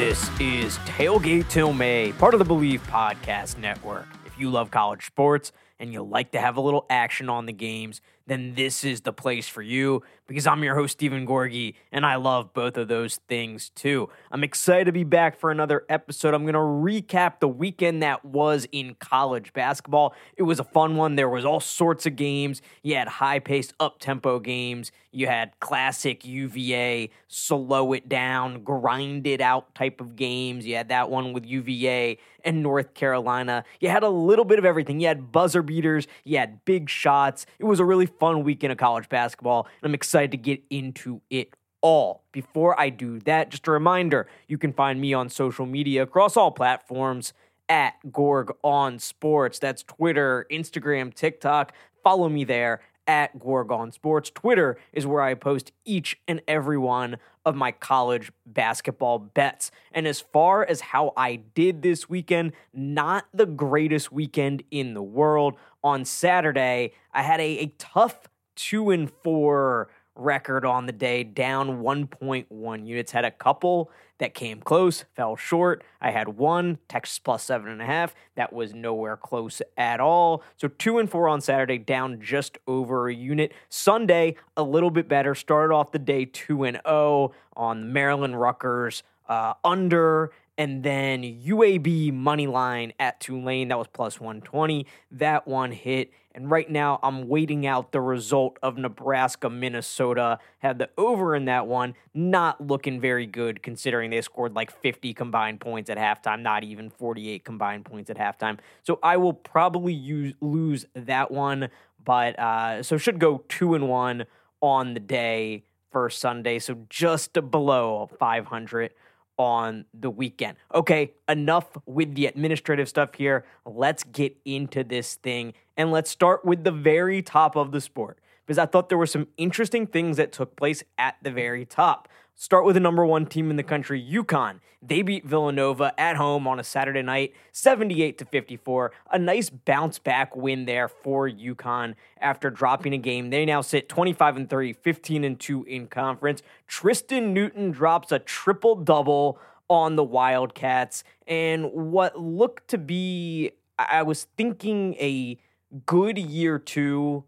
This is Tailgate Till May, part of the Believe Podcast Network. If you love college sports and you like to have a little action on the games, then this is the place for you because I'm your host, Steven Gorgie, and I love both of those things too. I'm excited to be back for another episode. I'm going to recap the weekend that was in college basketball. It was a fun one. There was all sorts of games. You had high-paced, up-tempo games. You had classic UVA, slow it down, grind it out type of games. You had that one with UVA and North Carolina. You had a little bit of everything. You had buzzer beaters, you had big shots. It was a really fun weekend of college basketball, and I'm excited to get into it all. Before I do that, just a reminder you can find me on social media across all platforms at Gorg on Sports. That's Twitter, Instagram, TikTok. Follow me there at Gorgon Sports. Twitter is where I post each and every one of my college basketball bets. And as far as how I did this weekend, not the greatest weekend in the world. On Saturday, I had a, a tough two and four record on the day, down 1.1 units. Had a couple that came close, fell short. I had one, Texas plus seven and a half. That was nowhere close at all. So two and four on Saturday, down just over a unit. Sunday, a little bit better. Started off the day two and oh on the Maryland Rutgers uh, under and then UAB money line at Tulane that was plus 120 that one hit and right now I'm waiting out the result of Nebraska Minnesota had the over in that one not looking very good considering they scored like 50 combined points at halftime not even 48 combined points at halftime. So I will probably use lose that one but uh so should go 2 and 1 on the day for Sunday. So just below 500 on the weekend. Okay, enough with the administrative stuff here. Let's get into this thing and let's start with the very top of the sport because I thought there were some interesting things that took place at the very top. Start with the number one team in the country, UConn. They beat Villanova at home on a Saturday night, 78 to 54. A nice bounce back win there for UConn after dropping a game. They now sit 25 and 30, 15 and 2 in conference. Tristan Newton drops a triple double on the Wildcats, and what looked to be, I was thinking, a good year two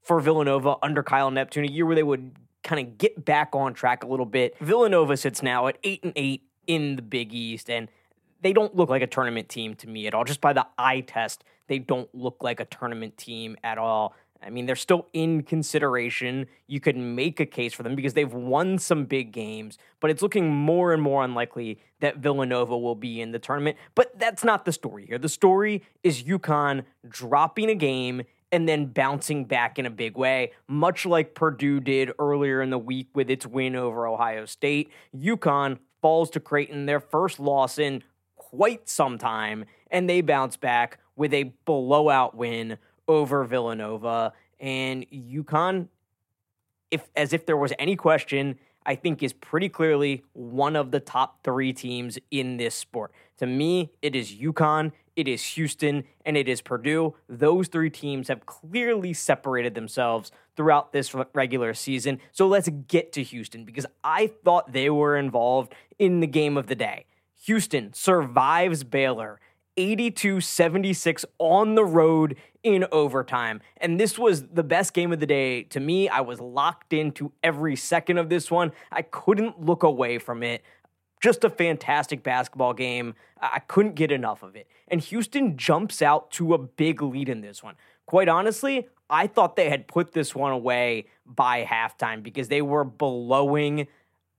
for Villanova under Kyle Neptune, a year where they would kind of get back on track a little bit. Villanova sits now at eight and eight in the Big East, and they don't look like a tournament team to me at all. Just by the eye test, they don't look like a tournament team at all. I mean, they're still in consideration. You could make a case for them because they've won some big games, but it's looking more and more unlikely that Villanova will be in the tournament. But that's not the story here. The story is UConn dropping a game and then bouncing back in a big way, much like Purdue did earlier in the week with its win over Ohio State. UConn falls to Creighton, their first loss in quite some time, and they bounce back with a blowout win over Villanova. And UConn, if as if there was any question, I think is pretty clearly one of the top three teams in this sport. To me, it is UConn, it is Houston, and it is Purdue. Those three teams have clearly separated themselves throughout this regular season. So let's get to Houston because I thought they were involved in the game of the day. Houston survives Baylor 82 76 on the road in overtime. And this was the best game of the day to me. I was locked into every second of this one. I couldn't look away from it. Just a fantastic basketball game. I couldn't get enough of it. And Houston jumps out to a big lead in this one. Quite honestly, I thought they had put this one away by halftime because they were blowing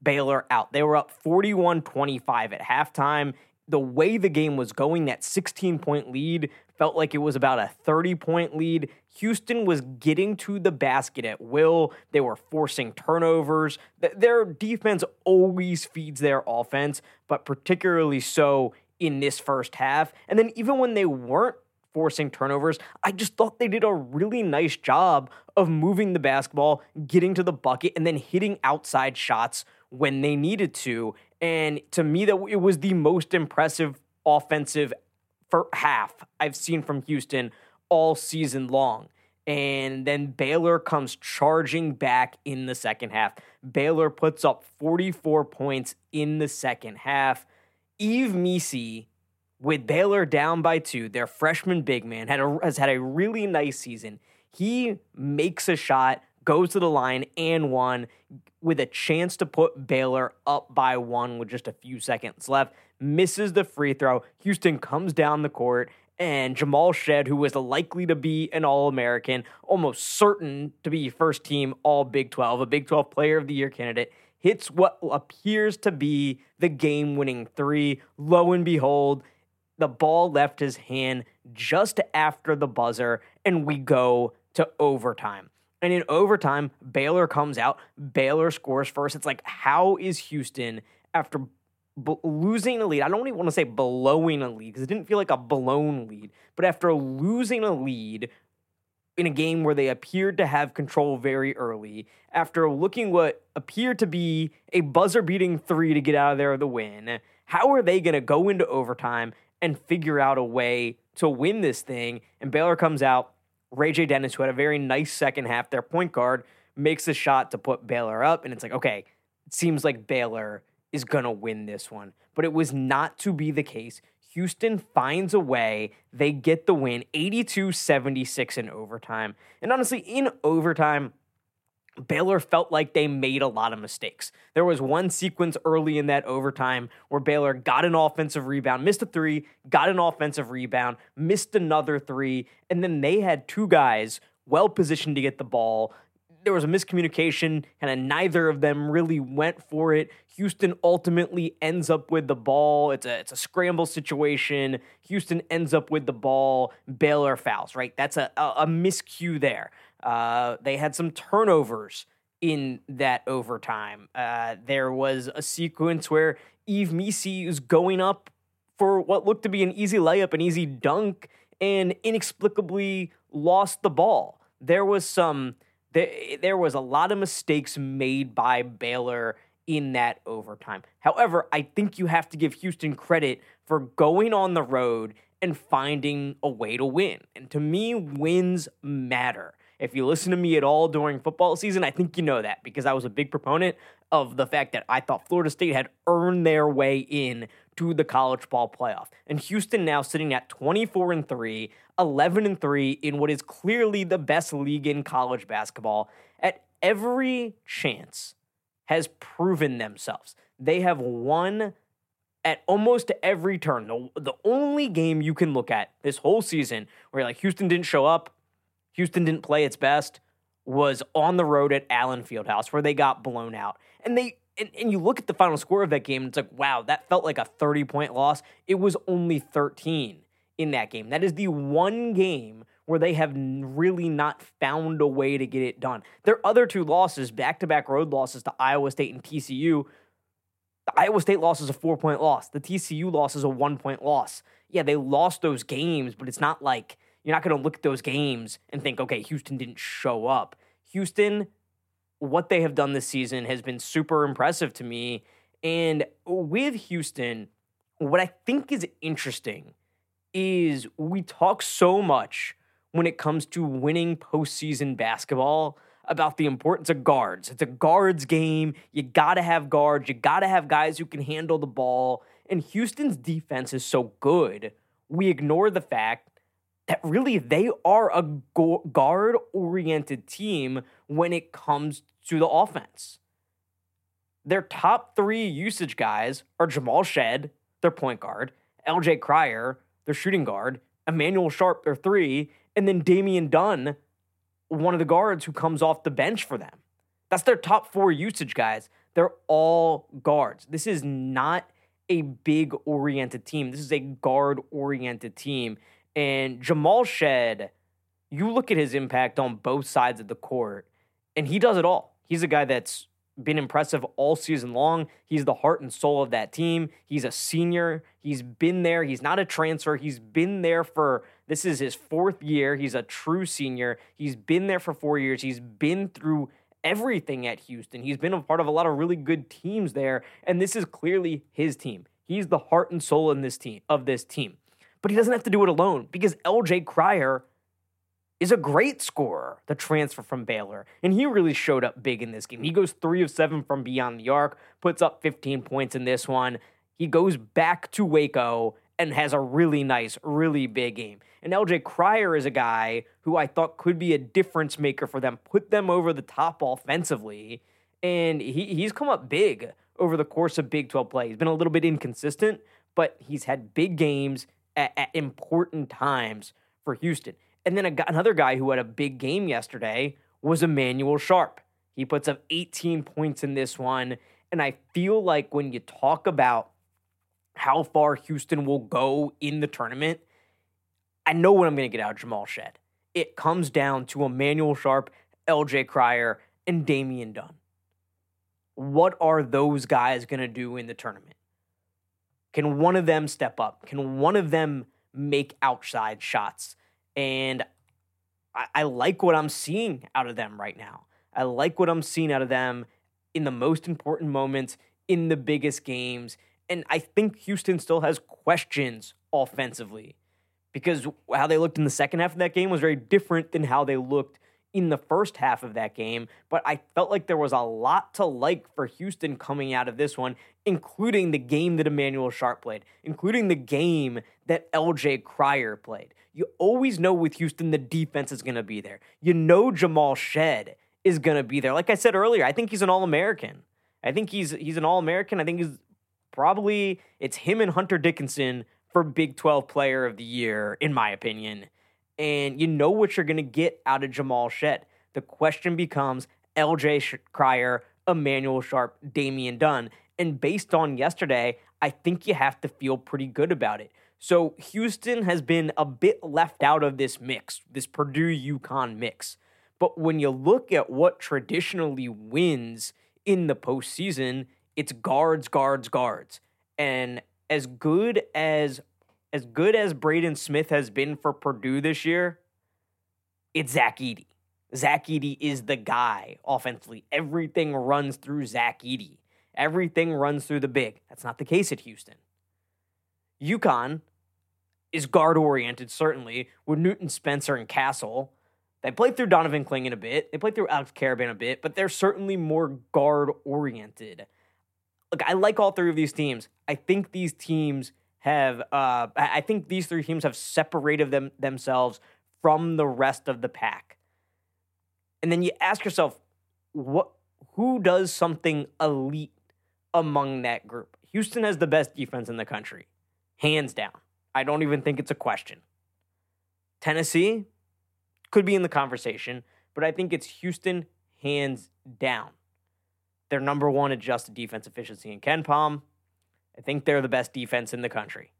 Baylor out. They were up 41 25 at halftime. The way the game was going, that 16 point lead felt like it was about a 30 point lead. Houston was getting to the basket at will. They were forcing turnovers. Their defense always feeds their offense, but particularly so in this first half. And then even when they weren't forcing turnovers, I just thought they did a really nice job of moving the basketball, getting to the bucket, and then hitting outside shots when they needed to. And to me, that it was the most impressive offensive for half I've seen from Houston all season long. And then Baylor comes charging back in the second half. Baylor puts up 44 points in the second half. Yves Missi, with Baylor down by two, their freshman big man had a, has had a really nice season. He makes a shot, goes to the line and one with a chance to put Baylor up by one with just a few seconds left. Misses the free throw. Houston comes down the court and Jamal Shead, who was likely to be an All American, almost certain to be first team All Big 12, a Big 12 Player of the Year candidate, hits what appears to be the game winning three. Lo and behold, the ball left his hand just after the buzzer, and we go to overtime. And in overtime, Baylor comes out. Baylor scores first. It's like, how is Houston, after b- losing a lead, I don't even want to say blowing a lead because it didn't feel like a blown lead, but after losing a lead in a game where they appeared to have control very early, after looking what appeared to be a buzzer beating three to get out of there with the win, how are they going to go into overtime and figure out a way to win this thing? And Baylor comes out. Ray J. Dennis, who had a very nice second half, their point guard, makes a shot to put Baylor up. And it's like, okay, it seems like Baylor is going to win this one. But it was not to be the case. Houston finds a way. They get the win 82 76 in overtime. And honestly, in overtime, Baylor felt like they made a lot of mistakes. There was one sequence early in that overtime where Baylor got an offensive rebound, missed a three, got an offensive rebound, missed another three, and then they had two guys well positioned to get the ball there was a miscommunication, and neither of them really went for it. Houston ultimately ends up with the ball. It's a it's a scramble situation. Houston ends up with the ball. Baylor fouls. Right, that's a a, a miscue there. Uh, they had some turnovers in that overtime. Uh, there was a sequence where Yves Missi was going up for what looked to be an easy layup, an easy dunk, and inexplicably lost the ball. There was some there, there was a lot of mistakes made by Baylor in that overtime. However, I think you have to give Houston credit for going on the road and finding a way to win. And to me, wins matter. If you listen to me at all during football season, I think you know that because I was a big proponent of the fact that I thought Florida State had earned their way in to the college ball playoff. And Houston now sitting at 24 and 3, 11 and 3 in what is clearly the best league in college basketball at every chance has proven themselves. They have won at almost every turn. The, the only game you can look at this whole season where like Houston didn't show up, Houston didn't play its best was on the road at Allen Fieldhouse where they got blown out. And they and, and you look at the final score of that game, and it's like, wow, that felt like a 30 point loss. It was only 13 in that game. That is the one game where they have really not found a way to get it done. Their other two losses, back to back road losses to Iowa State and TCU, the Iowa State loss is a four point loss. The TCU loss is a one point loss. Yeah, they lost those games, but it's not like you're not going to look at those games and think, okay, Houston didn't show up. Houston what they have done this season has been super impressive to me. And with Houston, what I think is interesting is we talk so much when it comes to winning postseason basketball about the importance of guards. It's a guards game. You got to have guards. You got to have guys who can handle the ball. And Houston's defense is so good, we ignore the fact that really they are a guard oriented team when it comes to the offense. Their top three usage guys are Jamal Shead, their point guard, LJ Cryer, their shooting guard, Emmanuel Sharp, their three, and then Damian Dunn, one of the guards who comes off the bench for them. That's their top four usage guys. They're all guards. This is not a big oriented team. This is a guard oriented team. And Jamal Shead, you look at his impact on both sides of the court, and he does it all. He's a guy that's been impressive all season long. He's the heart and soul of that team. He's a senior. He's been there. He's not a transfer. He's been there for this is his fourth year. He's a true senior. He's been there for four years. He's been through everything at Houston. He's been a part of a lot of really good teams there, and this is clearly his team. He's the heart and soul in this team of this team but he doesn't have to do it alone because LJ Cryer is a great scorer, the transfer from Baylor. And he really showed up big in this game. He goes three of seven from beyond the arc, puts up 15 points in this one. He goes back to Waco and has a really nice, really big game. And LJ Cryer is a guy who I thought could be a difference maker for them, put them over the top offensively. And he, he's come up big over the course of Big 12 play. He's been a little bit inconsistent, but he's had big games at, at important times for Houston. And then a, another guy who had a big game yesterday was Emmanuel Sharp. He puts up 18 points in this one. And I feel like when you talk about how far Houston will go in the tournament, I know what I'm going to get out of Jamal Shead. It comes down to Emmanuel Sharp, LJ Cryer, and Damian Dunn. What are those guys going to do in the tournament? Can one of them step up? Can one of them make outside shots? And I, I like what I'm seeing out of them right now. I like what I'm seeing out of them in the most important moments, in the biggest games. And I think Houston still has questions offensively because how they looked in the second half of that game was very different than how they looked in the first half of that game. But I felt like there was a lot to like for Houston coming out of this one, including the game that Emmanuel Sharp played, including the game that LJ Cryer played. You always know with Houston the defense is going to be there. You know Jamal Shead is going to be there. Like I said earlier, I think he's an All-American. I think he's he's an All-American. I think he's probably it's him and Hunter Dickinson for Big 12 Player of the Year, in my opinion. And you know what you're going to get out of Jamal Shead. The question becomes LJ Cryer, Emmanuel Sharp, Damian Dunn. And based on yesterday, I think you have to feel pretty good about it. So Houston has been a bit left out of this mix, this Purdue UConn mix. But when you look at what traditionally wins in the postseason, it's guards, guards, guards. And as good as as good as Braden Smith has been for Purdue this year, it's Zach Edey. Zach Edey is the guy offensively. Everything runs through Zach Edey. Everything runs through the big. That's not the case at Houston. UConn is guard oriented, certainly, with Newton Spencer and Castle. They played through Donovan Clingan a bit. They played through Alex Karaban a bit, but they're certainly more guard oriented look, I like all three of these teams. I think these teams have, uh, I think these three teams have separated them themselves from the rest of the pack. And then you ask yourself, what, who does something elite among that group? Houston has the best defense in the country, hands down. I don't even think it's a question. Tennessee could be in the conversation, but I think it's Houston hands down. They're number one adjusted defense efficiency in KenPom. I think they're the best defense in the country.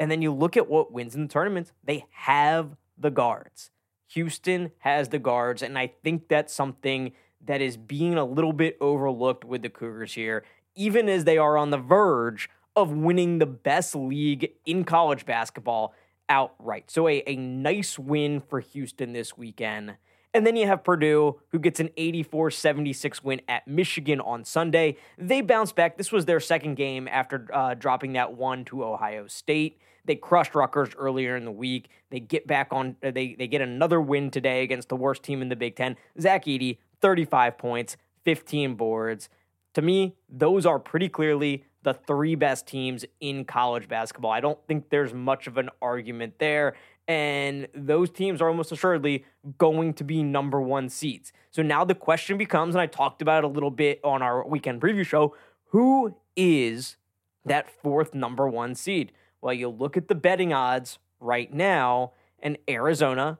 And then you look at what wins in the tournaments, they have the guards. Houston has the guards, and I think that's something that is being a little bit overlooked with the Cougars here, even as they are on the verge of winning the best league in college basketball outright. So, a, a nice win for Houston this weekend. And then you have Purdue, who gets an 84 76 win at Michigan on Sunday. They bounce back. This was their second game after uh, dropping that one to Ohio State. They crushed Rutgers earlier in the week. They get back on, uh, they, they get another win today against the worst team in the Big Ten. Zach Edey, 35 points, 15 boards. To me, those are pretty clearly the three best teams in college basketball. I don't think there's much of an argument there and those teams are almost assuredly going to be number one seeds. So now the question becomes, and I talked about it a little bit on our weekend preview show who is that fourth number one seed? Well, you look at the betting odds right now, and Arizona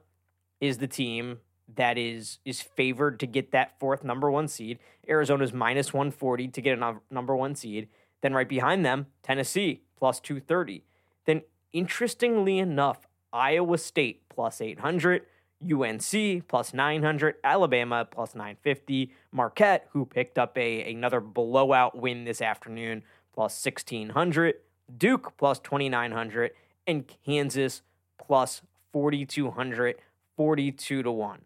is the team that is is favored to get that fourth number one seed. Arizona's minus 140 to get a number one seed. Then right behind them, Tennessee plus 230. Then interestingly enough, Iowa State plus 800, UNC plus 900, Alabama plus 950, Marquette, who picked up a another blowout win this afternoon, plus 1600, Duke plus 2900, and Kansas plus 4200, 42 to 1.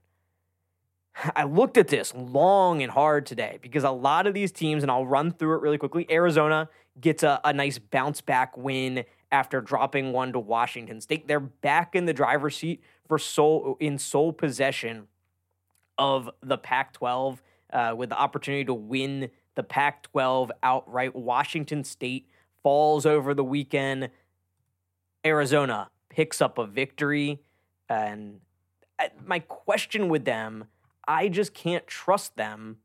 I looked at this long and hard today because a lot of these teams, and I'll run through it really quickly. Arizona gets a, a nice bounce back win after dropping one to Washington State. They're back in the driver's seat for sole in sole possession of the Pac-12 uh, with the opportunity to win the Pac-12 outright. Washington State falls over the weekend. Arizona picks up a victory. And uh, my question with them, I just can't trust them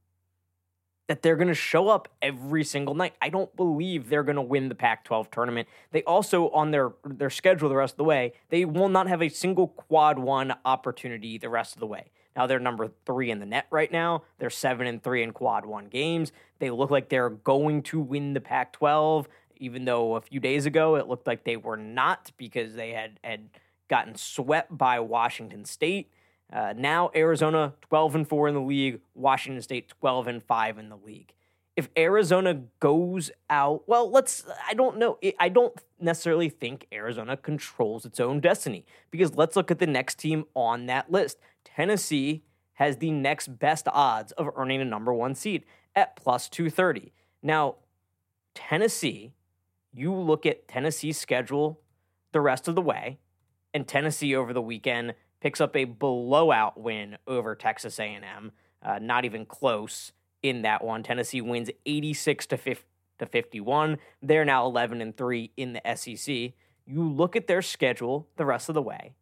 that they're going to show up every single night. I don't believe they're going to win the Pac-12 tournament. They also on their their schedule the rest of the way, they will not have a single quad 1 opportunity the rest of the way. Now they're number 3 in the net right now. They're 7 and 3 in quad 1 games. They look like they're going to win the Pac-12 even though a few days ago it looked like they were not because they had had gotten swept by Washington State. Uh, now Arizona 12 and 4 in the league, Washington State 12 and 5 in the league. If Arizona goes out, well, let's I don't know. I don't necessarily think Arizona controls its own destiny because let's look at the next team on that list. Tennessee has the next best odds of earning a number 1 seed at plus 230. Now, Tennessee, you look at Tennessee's schedule the rest of the way, and Tennessee over the weekend picks up a blowout win over Texas A&M. Uh, not even close in that one. Tennessee wins 86 to 50, to 51. They're now 11 and 3 in the SEC. You look at their schedule the rest of the way.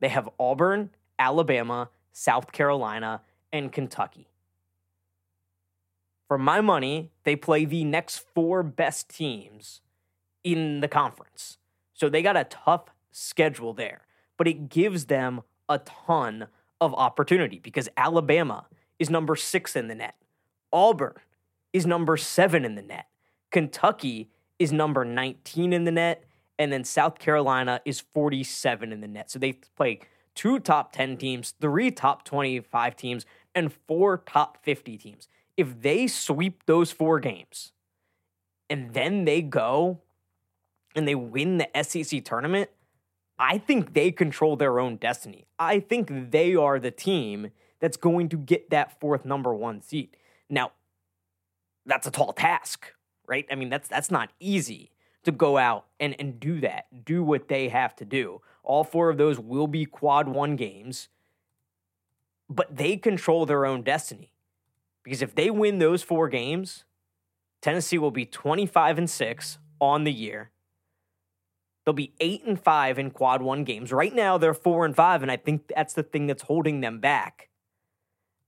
They have Auburn, Alabama, South Carolina, and Kentucky. For my money, they play the next four best teams in the conference. So they got a tough schedule there but it gives them a ton of opportunity because Alabama is number six in the net. Auburn is number seven in the net. Kentucky is number 19 in the net. And then South Carolina is 47 in the net. So they play two top 10 teams, three top 25 teams, and four top 50 teams. If they sweep those four games and then they go and they win the SEC tournament, I think they control their own destiny. I think they are the team that's going to get that fourth number one seat. Now, that's a tall task, right? I mean, that's that's not easy to go out and, and do that, do what they have to do. All four of those will be quad one games, but they control their own destiny. Because if they win those four games, Tennessee will be 25 and 6 on the year. They'll be eight and five in quad one games. Right now, they're four and five, and I think that's the thing that's holding them back.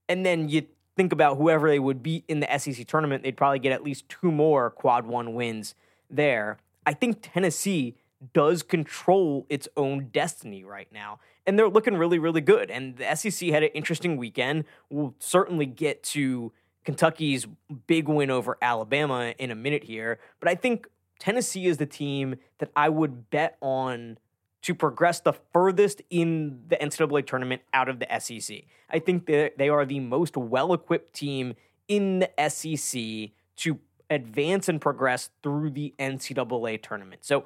And then you think about whoever they would beat in the SEC tournament, they'd probably get at least two more quad one wins there. I think Tennessee does control its own destiny right now. And they're looking really, really good. And the SEC had an interesting weekend. We'll certainly get to Kentucky's big win over Alabama in a minute here. But I think Tennessee is the team that I would bet on to progress the furthest in the NCAA tournament out of the SEC. I think that they are the most well equipped team in the SEC to advance and progress through the NCAA tournament. So,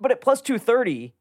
but at plus 230,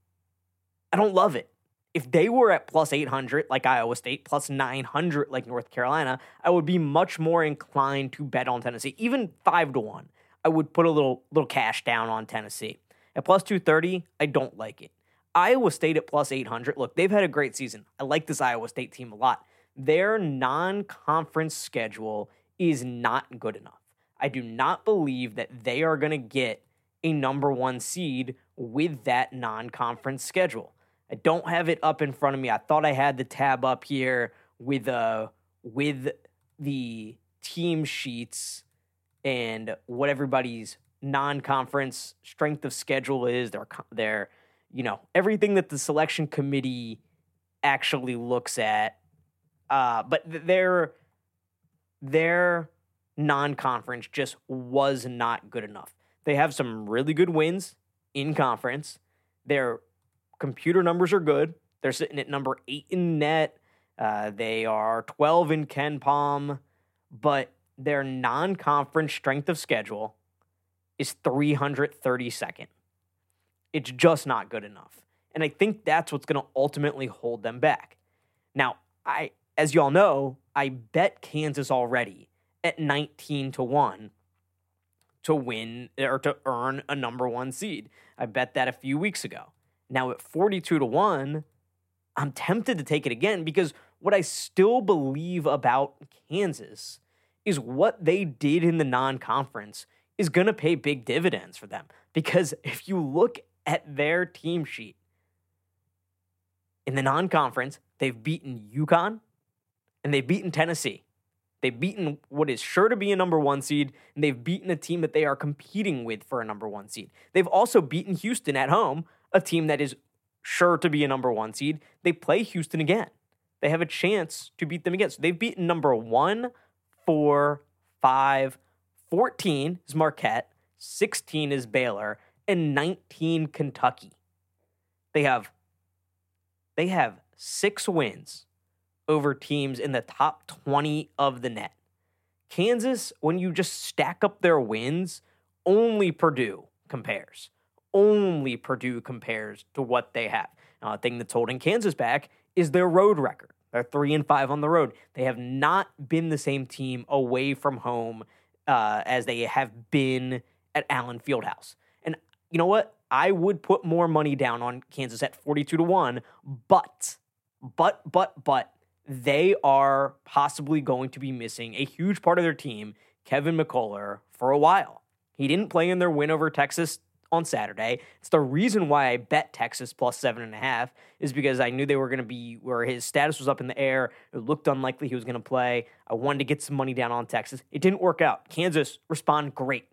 I don't love it. If they were at plus 800 like Iowa State, plus 900 like North Carolina, I would be much more inclined to bet on Tennessee, even 5 to 1. I would put a little little cash down on Tennessee. At plus 230, I don't like it. Iowa State at plus 800. Look, they've had a great season. I like this Iowa State team a lot. Their non conference schedule is not good enough. I do not believe that they are going to get a number one seed with that non conference schedule. I don't have it up in front of me. I thought I had the tab up here with uh with the team sheets and what everybody's non-conference strength of schedule is, their their you know everything that the selection committee actually looks at. Uh, but their their non-conference just was not good enough. They have some really good wins in conference. Their computer numbers are good. They're sitting at number eight in net. Uh, they are 12 in KenPom, but their non conference strength of schedule is 332nd. It's just not good enough. And I think that's what's going to ultimately hold them back. Now, I as y'all know, I bet Kansas already at 19 to 1 to win or to earn a number 1 seed. I bet that a few weeks ago. Now at 42 to 1, I'm tempted to take it again because what I still believe about Kansas is what they did in the non conference is going to pay big dividends for them. Because if you look at their team sheet in the non conference, they've beaten UConn and they've beaten Tennessee. They've beaten what is sure to be a number one seed, and they've beaten a team that they are competing with for a number one seed. They've also beaten Houston at home, a team that is sure to be a number one seed. They play Houston again. They have a chance to beat them again. So they've beaten number one, four, five, 14 is Marquette, 16 is Baylor, and 19 Kentucky. They have they have six wins over teams in the top 20 of the net. Kansas, when you just stack up their wins, only Purdue compares. Only Purdue compares to what they have. Now, a thing that's holding Kansas back is their road record. They're three and five on the road. They have not been the same team away from home uh, as they have been at Allen Fieldhouse. And you know what? I would put more money down on Kansas at 42 to 1, but, but, but, but, they are possibly going to be missing a huge part of their team, Kevin McCullar, for a while. He didn't play in their win over Texas on Saturday. It's the reason why I bet Texas plus seven and a half is because I knew they were going to be where his status was up in the air. It looked unlikely he was going to play. I wanted to get some money down on Texas. It didn't work out. Kansas responded great.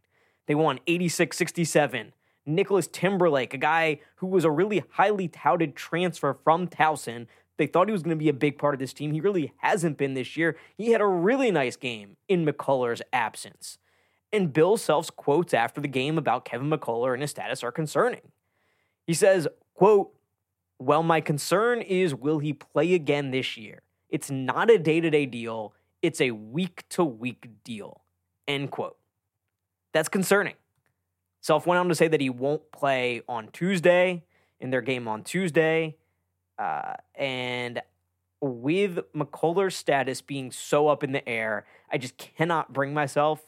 They won 86 67. Nicholas Timberlake, a guy who was a really highly touted transfer from Towson. They thought he was going to be a big part of this team. He really hasn't been this year. He had a really nice game in McCullar's absence. And Bill Self's quotes after the game about Kevin McCullar and his status are concerning. He says, quote, Well, my concern is will he play again this year? It's not a day to day deal, it's a week to week deal. End quote. That's concerning. Self went on to say that he won't play on Tuesday in their game on Tuesday. Uh, and with McCullar's status being so up in the air, I just cannot bring myself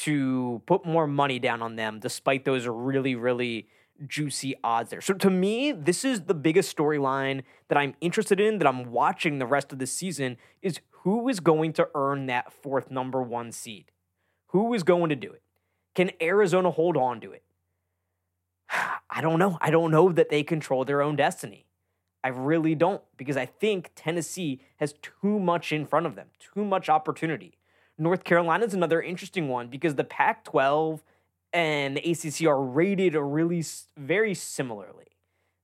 to put more money down on them despite those really, really juicy odds there. So to me, this is the biggest storyline that I'm interested in, that I'm watching the rest of the season, is who is going to earn that fourth number one seed? Who is going to do it? Can Arizona hold on to it? I don't know. I don't know that they control their own destiny. I really don't because I think Tennessee has too much in front of them, too much opportunity. North Carolina is another interesting one because the Pac 12 and the ACC are rated really very similarly.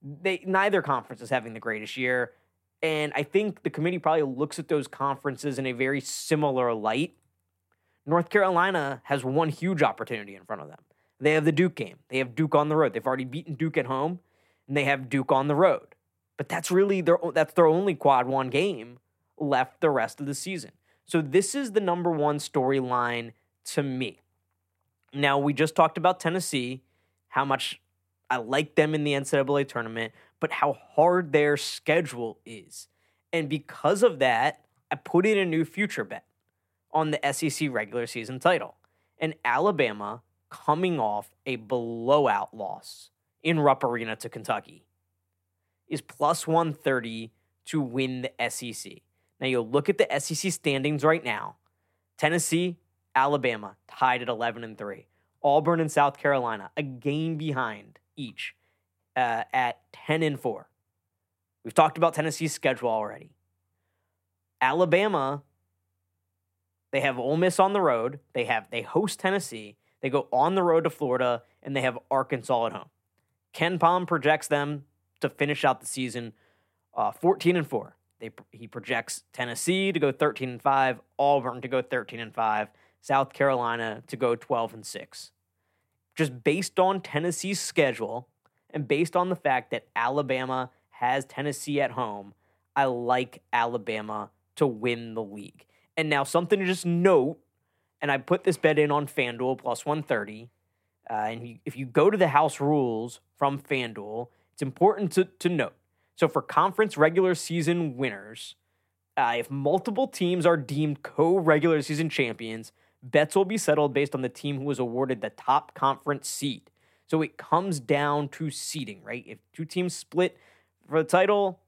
They neither conference is having the greatest year, and I think the committee probably looks at those conferences in a very similar light. North Carolina has one huge opportunity in front of them. They have the Duke game. They have Duke on the road. They've already beaten Duke at home, and they have Duke on the road. But that's really their that's their only quad one game left the rest of the season. So this is the number one storyline to me. Now, we just talked about Tennessee, how much I like them in the NCAA tournament, but how hard their schedule is. And because of that, I put in a new future bet on the SEC regular season title. And Alabama coming off a blowout loss in Rupp Arena to Kentucky is plus 130 to win the SEC. Now you look at the SEC standings right now. Tennessee, Alabama tied at 11 and 3. Auburn and South Carolina a game behind each uh, at 10 and 4. We've talked about Tennessee's schedule already. Alabama they have Ole Miss on the road. They have they host Tennessee. They go on the road to Florida and they have Arkansas at home. KenPom projects them to finish out the season uh, 14 and 4. They, he projects Tennessee to go 13 and 5, Auburn to go 13 and 5, South Carolina to go 12 and 6. Just based on Tennessee's schedule and based on the fact that Alabama has Tennessee at home, I like Alabama to win the league. And now something to just note, and I put this bet in on FanDuel plus 130. Uh, and if you go to the house rules from FanDuel, it's important to, to note so for conference regular season winners, uh, if multiple teams are deemed co regular season champions, bets will be settled based on the team who was awarded the top conference seed. So it comes down to seeding, right? If two teams split for the title,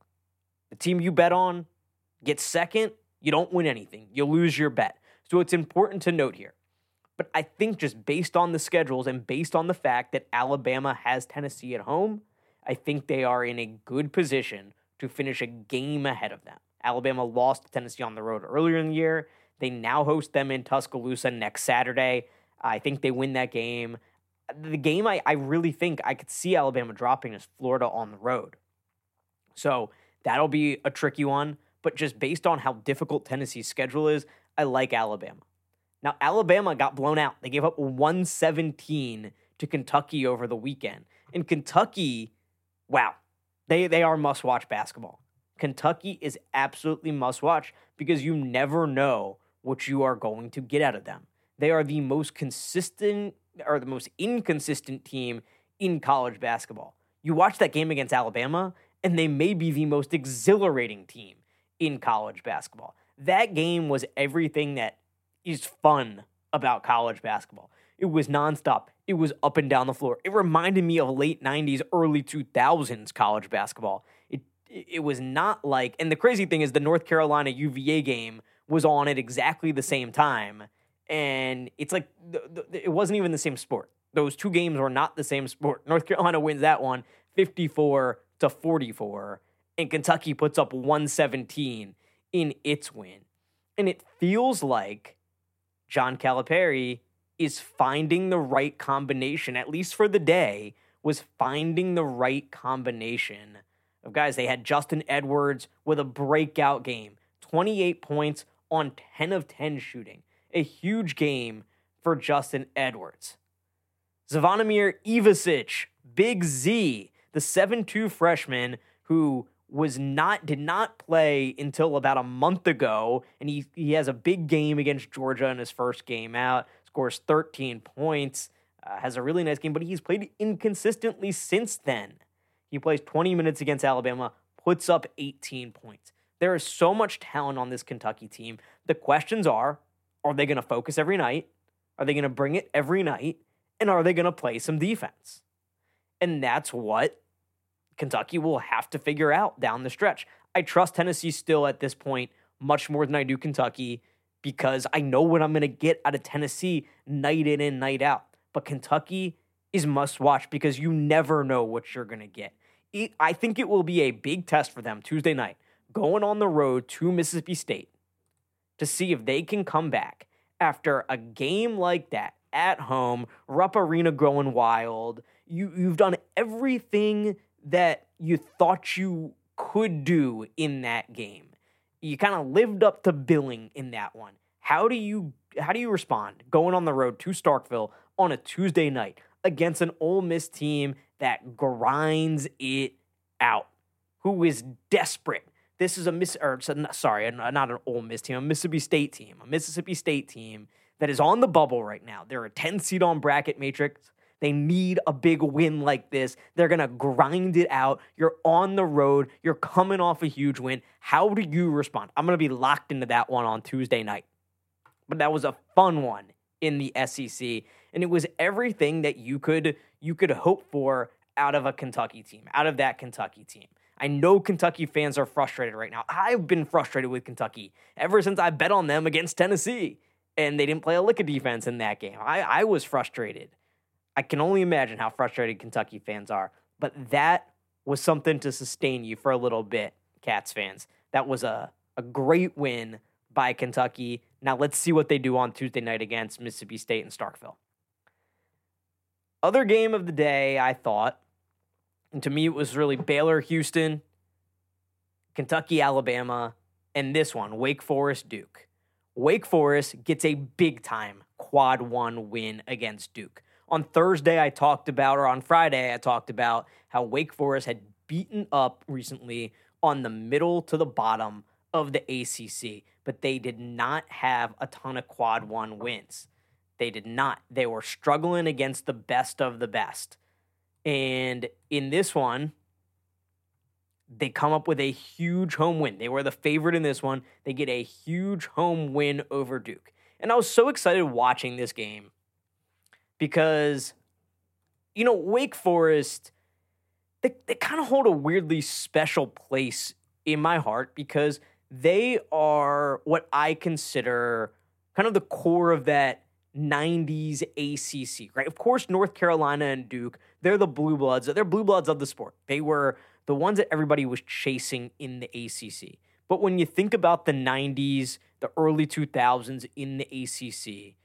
the team you bet on gets second, you don't win anything. You lose your bet. So it's important to note here But I think just based on the schedules and based on the fact that Alabama has Tennessee at home, I think they are in a good position to finish a game ahead of them. Alabama lost to Tennessee on the road earlier in the year. They now host them in Tuscaloosa next Saturday. I think they win that game. The game I, I really think I could see Alabama dropping is Florida on the road. So that'll be a tricky one. But just based on how difficult Tennessee's schedule is, I like Alabama. Now, Alabama got blown out. They gave up 117 to Kentucky over the weekend. And Kentucky, wow, they, they are must watch basketball. Kentucky is absolutely must watch because you never know what you are going to get out of them. They are the most consistent or the most inconsistent team in college basketball. You watch that game against Alabama, and they may be the most exhilarating team in college basketball. That game was everything that is fun about college basketball. It was nonstop. It was up and down the floor. It reminded me of late 90s, early 2000s college basketball. It it was not like and the crazy thing is the North Carolina UVA game was on at exactly the same time and it's like it wasn't even the same sport. Those two games were not the same sport. North Carolina wins that one 54 to 44 and Kentucky puts up 117 in its win. And it feels like John Calipari is finding the right combination, at least for the day, was finding the right combination of guys. They had Justin Edwards with a breakout game, 28 points on 10 of 10 shooting. A huge game for Justin Edwards. Zvonimir Ivisic, Big Z, the 7 2 freshman who was not did not play until about a month ago and he he has a big game against Georgia in his first game out scores 13 points uh, has a really nice game but he's played inconsistently since then. He plays 20 minutes against Alabama puts up 18 points. There is so much talent on this Kentucky team. The questions are are they going to focus every night? Are they going to bring it every night? And are they going to play some defense? And that's what Kentucky will have to figure out down the stretch. I trust Tennessee still at this point much more than I do Kentucky because I know what I'm going to get out of Tennessee night in and night out. But Kentucky is must watch because you never know what you're going to get. I think it will be a big test for them Tuesday night, going on the road to Mississippi State to see if they can come back after a game like that at home, Rupp Arena growing wild. You, you've done everything that you thought you could do in that game. You kind of lived up to billing in that one. How do you how do you respond going on the road to Starkville on a Tuesday night against an Ole Miss team that grinds it out, who is desperate? This is a miss or sorry, not an Ole Miss team, a Mississippi State team, a Mississippi State team that is on the bubble right now. They're a 10 seed on bracket matrix. They need a big win like this. They're going to grind it out. You're on the road. You're coming off a huge win. How do you respond? I'm going to be locked into that one on Tuesday night. But that was a fun one in the SEC and it was everything that you could you could hope for out of a Kentucky team, out of that Kentucky team. I know Kentucky fans are frustrated right now. I've been frustrated with Kentucky ever since I bet on them against Tennessee and they didn't play a lick of defense in that game. I, I was frustrated. I can only imagine how frustrated Kentucky fans are. But that was something to sustain you for a little bit, Cats fans. That was a, a great win by Kentucky. Now let's see what they do on Tuesday night against Mississippi State and Starkville. Other game of the day, I thought, and to me it was really Baylor, Houston, Kentucky, Alabama, and this one, Wake Forest, Duke. Wake Forest gets a big time quad one win against Duke on Thursday, I talked about, or on Friday, I talked about how Wake Forest had beaten up recently on the middle to the bottom of the ACC, but they did not have a ton of quad one wins. They did not. They were struggling against the best of the best. And in this one, they come up with a huge home win. They were the favorite in this one. They get a huge home win over Duke. And I was so excited watching this game because, you know, Wake Forest, they, they kind of hold a weirdly special place in my heart because they are what I consider kind of the core of that 90s ACC, right? Of course, North Carolina and Duke, they're the blue bloods. They're blue bloods of the sport. They were the ones that everybody was chasing in the ACC. But when you think about the 90s, the early 2000s in the ACC,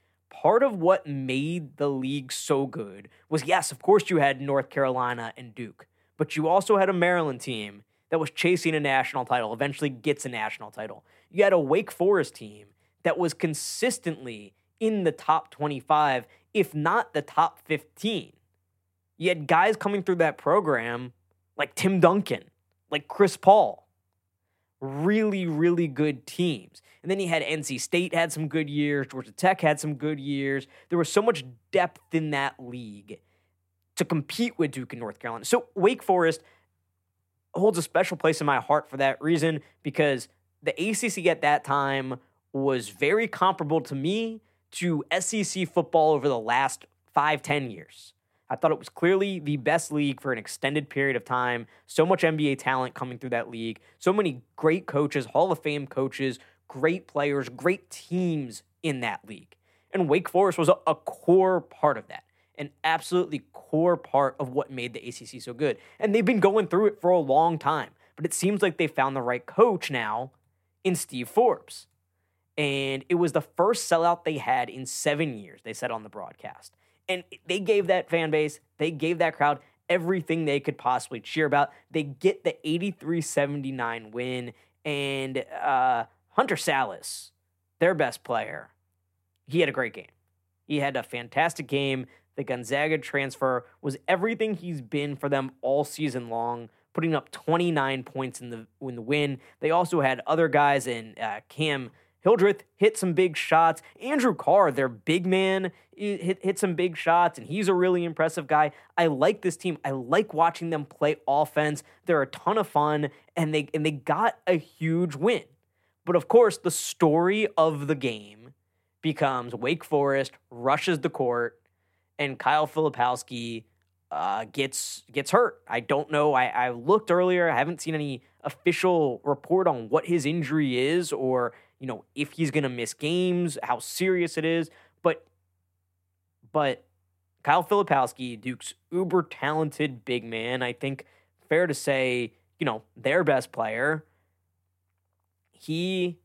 part of what made the league so good was yes, of course, you had North Carolina and Duke, but you also had a Maryland team that was chasing a national title, eventually gets a national title. You had a Wake Forest team that was consistently in the top 25, if not the top 15. You had guys coming through that program like Tim Duncan, like Chris Paul. Really, really good teams. And then you had NC State had some good years, Georgia Tech had some good years. There was so much depth in that league to compete with Duke and North Carolina. So Wake Forest holds a special place in my heart for that reason because the ACC at that time was very comparable to me to SEC football over the last five, ten years. I thought it was clearly the best league for an extended period of time. So much NBA talent coming through that league. So many great coaches, Hall of Fame coaches, great players, great teams in that league. And Wake Forest was a, a core part of that, an absolutely core part of what made the ACC so good. And they've been going through it for a long time. But it seems like they found the right coach now in Steve Forbes and it was the first sellout they had in seven years, they said on the broadcast. And they gave that fan base, they gave that crowd everything they could possibly cheer about. They get the 83 79 win, and uh, Hunter Sallis, their best player, he had a great game. He had a fantastic game. The Gonzaga transfer was everything he's been for them all season long, putting up 29 points in the in the win. They also had other guys in uh, Cam Hildreth hit some big shots. Andrew Carr, their big man, hit, hit some big shots, and he's a really impressive guy. I like this team. I like watching them play offense. They're a ton of fun, and they and they got a huge win. But of course, the story of the game becomes Wake Forest rushes the court, and Kyle Filipowski uh, gets gets hurt. I don't know. I, I looked earlier. I haven't seen any official report on what his injury is or you know, if he's going to miss games, how serious it is. But, but Kyle Filipowski, Duke's uber talented big man, I think fair to say, you know, their best player, he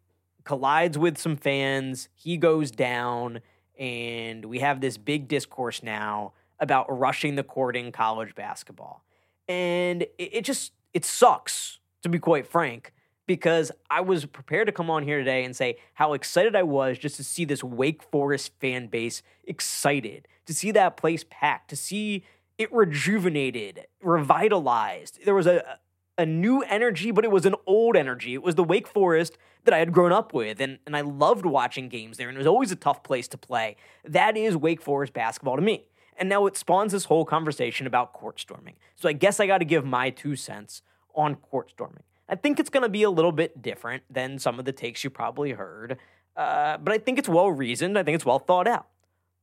collides with some fans, he goes down, and we have this big discourse now about rushing the court in college basketball. And it, it just, it sucks, to be quite frank, because I was prepared to come on here today and say how excited I was just to see this Wake Forest fan base excited, to see that place packed, to see it rejuvenated, revitalized. There was a a new energy, but it was an old energy. It was the Wake Forest that I had grown up with, and, and I loved watching games there, and it was always a tough place to play. That is Wake Forest basketball to me. And now it spawns this whole conversation about court storming. So I guess I got to give my two cents on court storming. I think it's going to be a little bit different than some of the takes you probably heard, uh, but I think it's well reasoned. I think it's well thought out.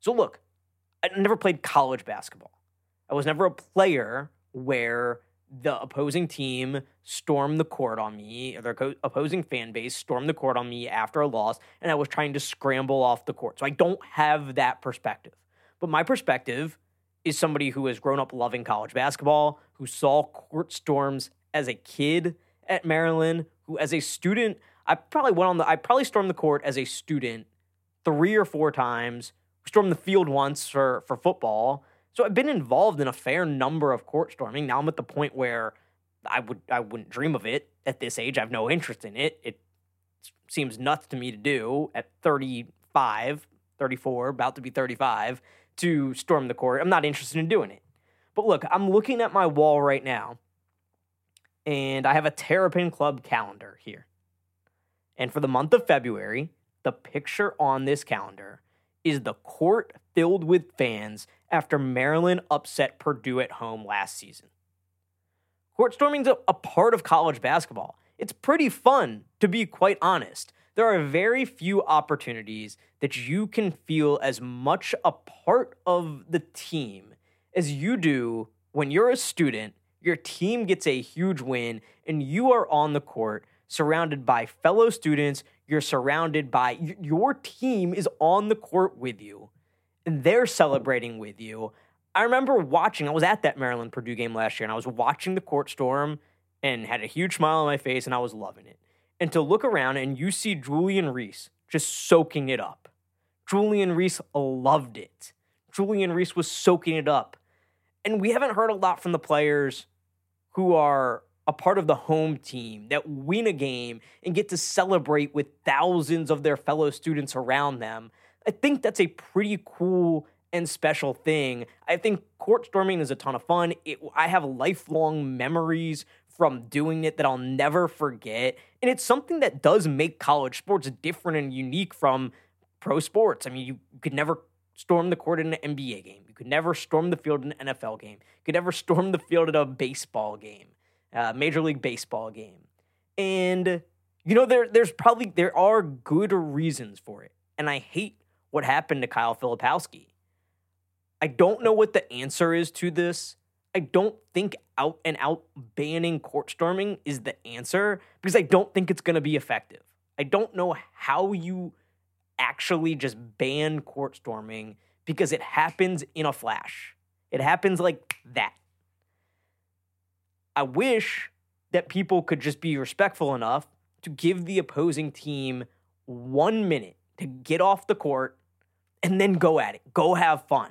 So, look, I never played college basketball. I was never a player where the opposing team stormed the court on me, their co- opposing fan base stormed the court on me after a loss, and I was trying to scramble off the court. So I don't have that perspective. But my perspective is somebody who has grown up loving college basketball, who saw court storms as a kid at Maryland who, as a student, I probably went on the, I probably stormed the court as a student three or four times, stormed the field once for, for football. So I've been involved in a fair number of court storming. Now I'm at the point where I would I wouldn't dream of it at this age. I have no interest in it. It seems nuts to me to do at 35, 34, about to be 35 to storm the court. I'm not interested in doing it. But look, I'm looking at my wall right now and I have a Terrapin Club calendar here. And for the month of February, the picture on this calendar is the court filled with fans after Maryland upset Purdue at home last season. Court storming's a, a part of college basketball. It's pretty fun, to be quite honest. There are very few opportunities that you can feel as much a part of the team as you do when you're a student your team gets a huge win, and you are on the court surrounded by fellow students. You're surrounded by your team is on the court with you. They're celebrating with you. I remember watching, I was at that Maryland Purdue game last year, and I was watching the court storm and had a huge smile on my face, and I was loving it. And to look around and you see Julian Reese just soaking it up. Julian Reese loved it. Julian Reese was soaking it up. And we haven't heard a lot from the players who are a part of the home team that win a game and get to celebrate with thousands of their fellow students around them. I think that's a pretty cool and special thing. I think court storming is a ton of fun. It, I have lifelong memories from doing it that I'll never forget. And it's something that does make college sports different and unique from pro sports. I mean, you could never storm the court in an NBA game. You could never storm the field in an NFL game. You could never storm the field at a baseball game, uh, Major League Baseball game. And you know, there there's probably there are good reasons for it. And I hate what happened to Kyle Filipowski. I don't know what the answer is to this. I don't think out and out banning court storming is the answer because I don't think it's going to be effective. I don't know how you actually just ban court storming because it happens in a flash. It happens like that. I wish that people could just be respectful enough to give the opposing team one minute to get off the court and then go at it. Go have fun.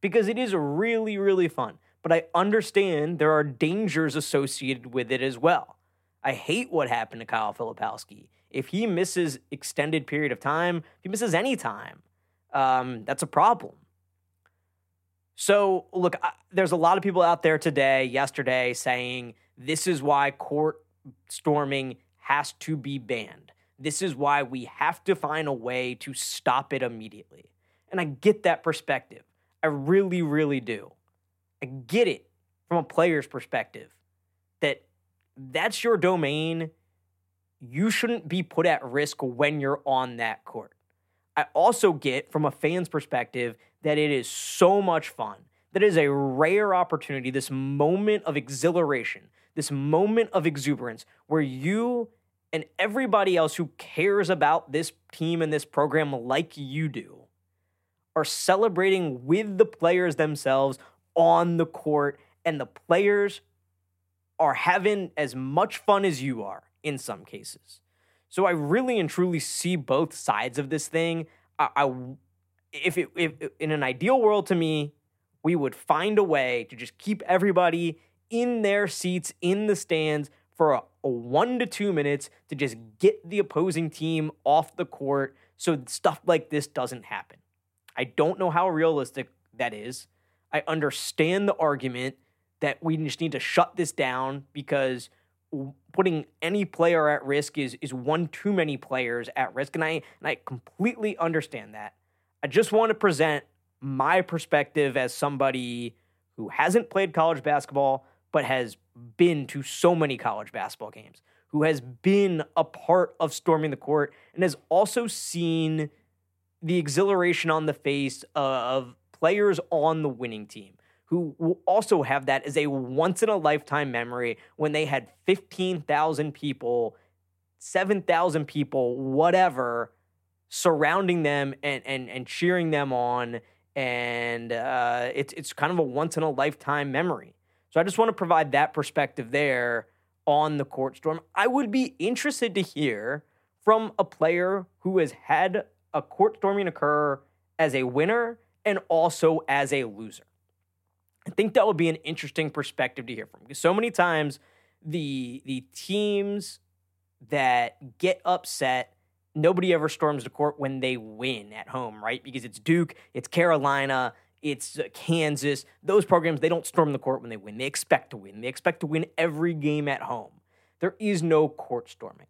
Because it is really, really fun. But I understand there are dangers associated with it as well. I hate what happened to Kyle Filipowski if he misses extended period of time, if he misses any time, um, that's a problem. So, look, I, there's a lot of people out there today, yesterday, saying this is why court storming has to be banned. This is why we have to find a way to stop it immediately. And I get that perspective. I really, really do. I get it from a player's perspective that that's your domain you shouldn't be put at risk when you're on that court. I also get from a fan's perspective that it is so much fun. That is a rare opportunity, this moment of exhilaration, this moment of exuberance where you and everybody else who cares about this team and this program like you do are celebrating with the players themselves on the court, and the players are having as much fun as you are in some cases. So I really and truly see both sides of this thing. I, I if it if in an ideal world to me, we would find a way to just keep everybody in their seats in the stands for a, a, one to two minutes to just get the opposing team off the court so stuff like this doesn't happen. I don't know how realistic that is. I understand the argument that we just need to shut this down because putting any player at risk is is one too many players at risk and I and I completely understand that. I just want to present my perspective as somebody who hasn't played college basketball but has been to so many college basketball games, who has been a part of storming the court and has also seen the exhilaration on the face of players on the winning team who also have that as a once in a lifetime memory when they had 15,000 people, 7,000 people, whatever, surrounding them and, and, and cheering them on. And uh, it's, it's kind of a once in a lifetime memory. So I just want to provide that perspective there on the court storm. I would be interested to hear from a player who has had a court storming occur as a winner and also as a loser. I think that would be an interesting perspective to hear from because so many times the the teams that get upset nobody ever storms the court when they win at home, right? Because it's Duke, it's Carolina, it's uh, Kansas. Those programs they don't storm the court when they win. They expect to win. They expect to win every game at home. There is no court storming.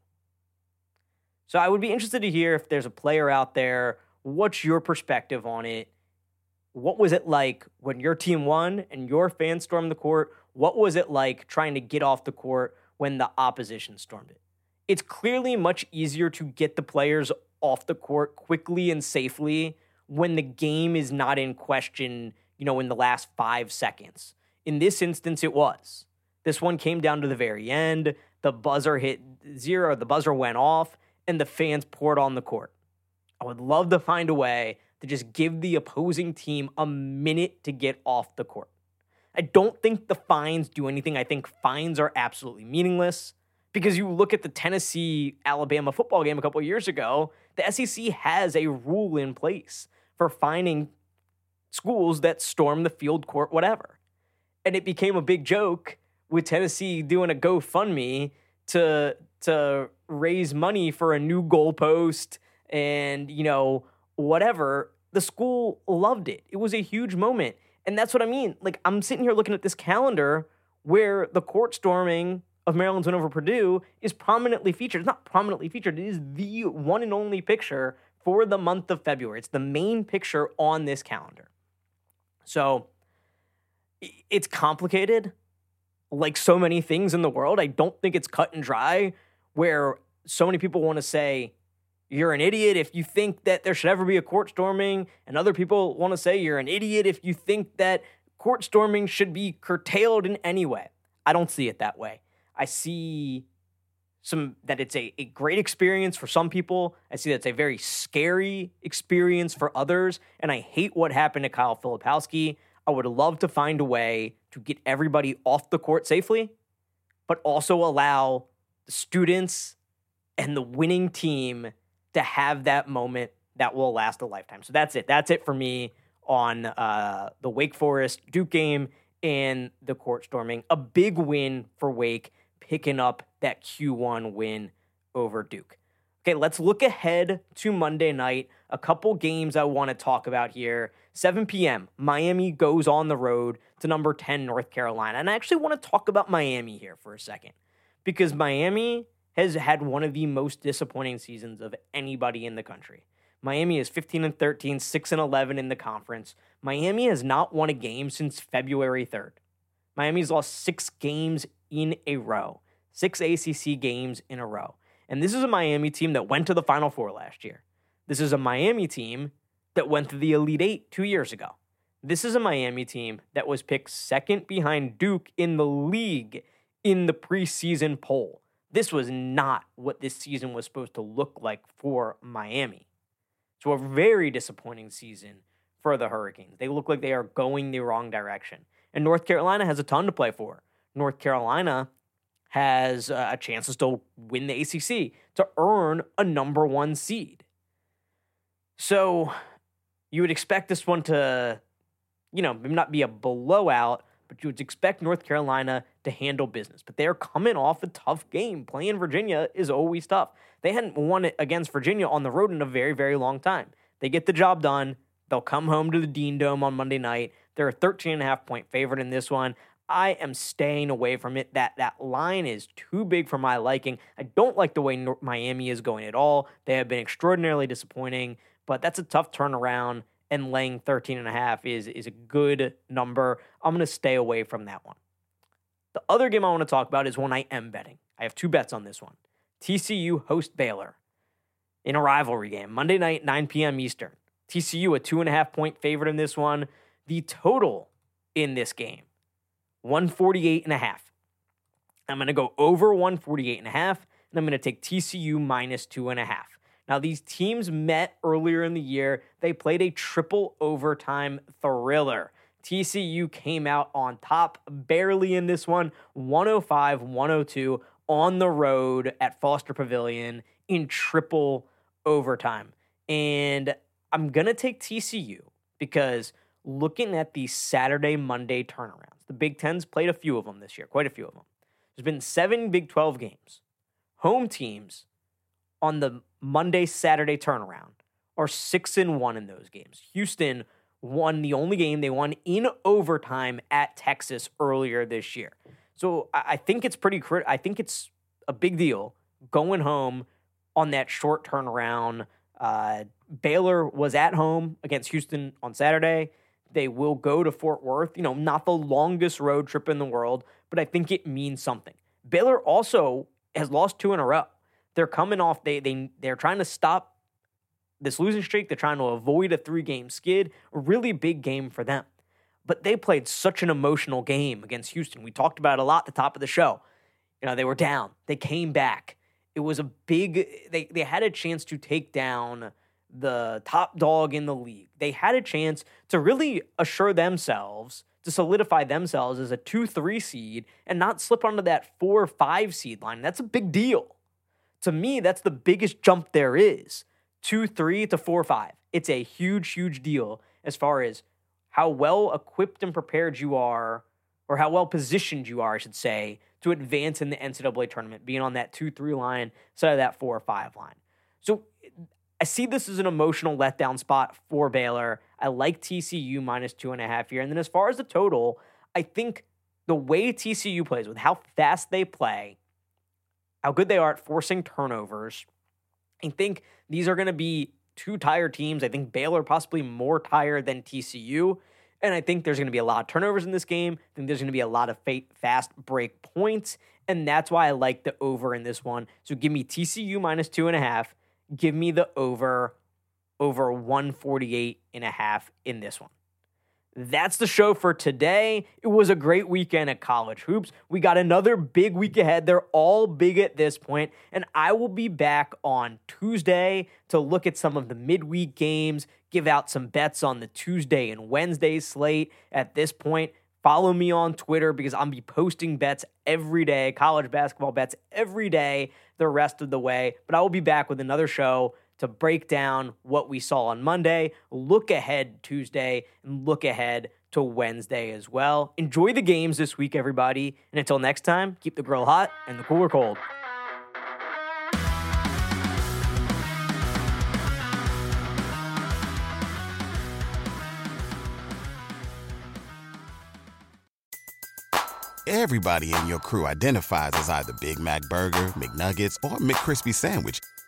So I would be interested to hear if there's a player out there, what's your perspective on it? what was it like when your team won and your fans stormed the court? What was it like trying to get off the court when the opposition stormed it? It's clearly much easier to get the players off the court quickly and safely when the game is not in question, you know, in the last five seconds. In this instance, it was. This one came down to the very end. The buzzer hit zero, the buzzer went off, and the fans poured on the court. I would love to find a way to just give the opposing team a minute to get off the court. I don't think the fines do anything. I think fines are absolutely meaningless because you look at the Tennessee Alabama football game a couple years ago, the SEC has a rule in place for fining schools that storm the field court, whatever. And it became a big joke with Tennessee doing a GoFundMe to to raise money for a new goalpost and you know whatever. The school loved it. It was a huge moment. And that's what I mean. Like, I'm sitting here looking at this calendar where the court storming of Maryland's win over Purdue is prominently featured. It's not prominently featured, it is the one and only picture for the month of February. It's the main picture on this calendar. So it's complicated, like so many things in the world. I don't think it's cut and dry where so many people want to say, you're an idiot if you think that there should ever be a court storming, and other people want to say you're an idiot if you think that court storming should be curtailed in any way. I don't see it that way. I see some that it's a, a great experience for some people. I see that it's a very scary experience for others, and I hate what happened to Kyle Filipowski. I would love to find a way to get everybody off the court safely, but also allow students and the winning team to have that moment that will last a lifetime. So that's it. That's it for me on uh, the Wake Forest Duke game and the court storming. A big win for Wake, picking up that Q1 win over Duke. Okay, let's look ahead to Monday night. A couple games I want to talk about here. 7 p.m., Miami goes on the road to number 10, North Carolina. And I actually want to talk about Miami here for a second because Miami has had one of the most disappointing seasons of anybody in the country. Miami is 15 and 13, 6 and 11 in the conference. Miami has not won a game since February 3rd. Miami's lost 6 games in a row. 6 ACC games in a row. And this is a Miami team that went to the Final Four last year. This is a Miami team that went to the Elite 8 2 years ago. This is a Miami team that was picked second behind Duke in the league in the preseason poll. This was not what this season was supposed to look like for Miami. So, a very disappointing season for the Hurricanes. They look like they are going the wrong direction. And North Carolina has a ton to play for. North Carolina has uh, a chance to still win the ACC to earn a number one seed. So, you would expect this one to, you know, not be a blowout, but you would expect North Carolina to handle business. But they're coming off a tough game. Playing Virginia is always tough. They hadn't won it against Virginia on the road in a very, very long time. They get the job done. They'll come home to the Dean Dome on Monday night. They're a 13 and a half point favorite in this one. I am staying away from it. That that line is too big for my liking. I don't like the way Miami is going at all. They have been extraordinarily disappointing, but that's a tough turnaround and laying 13 and a half is is a good number. I'm going to stay away from that one. The other game I want to talk about is one I am betting. I have two bets on this one. TCU host Baylor in a rivalry game, Monday night, 9 p.m. Eastern. TCU a two and a half point favorite in this one. The total in this game, 148 and a half. I'm going to go over 148 and a half, and I'm going to take TCU minus two and a half. Now, these teams met earlier in the year. They played a triple overtime thriller. TCU came out on top barely in this one, 105 102 on the road at Foster Pavilion in triple overtime. And I'm going to take TCU because looking at the Saturday Monday turnarounds, the Big Ten's played a few of them this year, quite a few of them. There's been seven Big 12 games. Home teams on the Monday Saturday turnaround are six and one in those games. Houston won the only game they won in overtime at Texas earlier this year. So I think it's pretty crit- I think it's a big deal going home on that short turnaround. Uh, Baylor was at home against Houston on Saturday. They will go to Fort Worth. You know, not the longest road trip in the world, but I think it means something. Baylor also has lost two in a row. They're coming off. They they they're trying to stop this losing streak. They're trying to avoid a three game skid. A really big game for them. But they played such an emotional game against Houston. We talked about a lot at the top of the show. You know, they were down. They came back. It was a big they they had a chance to take down the top dog in the league. They had a chance to really assure themselves, to solidify themselves as a 2 3 seed and not slip onto that 4 5 seed line. That's a big deal. To me, that's the biggest jump there is 2 3 to 4 5. It's a huge, huge deal as far as how well equipped and prepared you are, or how well positioned you are, I should say, to advance in the NCAA tournament, being on that 2 3 line instead of that 4 or 5 line. So I see this as an emotional letdown spot for Baylor. I like TCU minus two and a half here. And then as far as the total, I think the way TCU plays, with how fast they play, how good they are at forcing turnovers, I think these are going to be two tired teams. I think Baylor possibly more tired than TCU. And I think there's going to be a lot of turnovers in this game. I think there's going to be a lot of fast break points. And that's why I like the over in this one. So give me TCU minus two and a half give me the over over 148 and a half in this one. That's the show for today. It was a great weekend at college hoops. We got another big week ahead. They're all big at this point, and I will be back on Tuesday to look at some of the midweek games, give out some bets on the Tuesday and Wednesday slate. At this point, follow me on Twitter because I'll be posting bets every day, college basketball bets every day the rest of the way. But I will be back with another show to break down what we saw on Monday, look ahead Tuesday, and look ahead to Wednesday as well. Enjoy the games this week, everybody. And until next time, keep the grill hot and the cooler cold. Everybody in your crew identifies as either Big Mac Burger, McNuggets, or McCrispy Sandwich.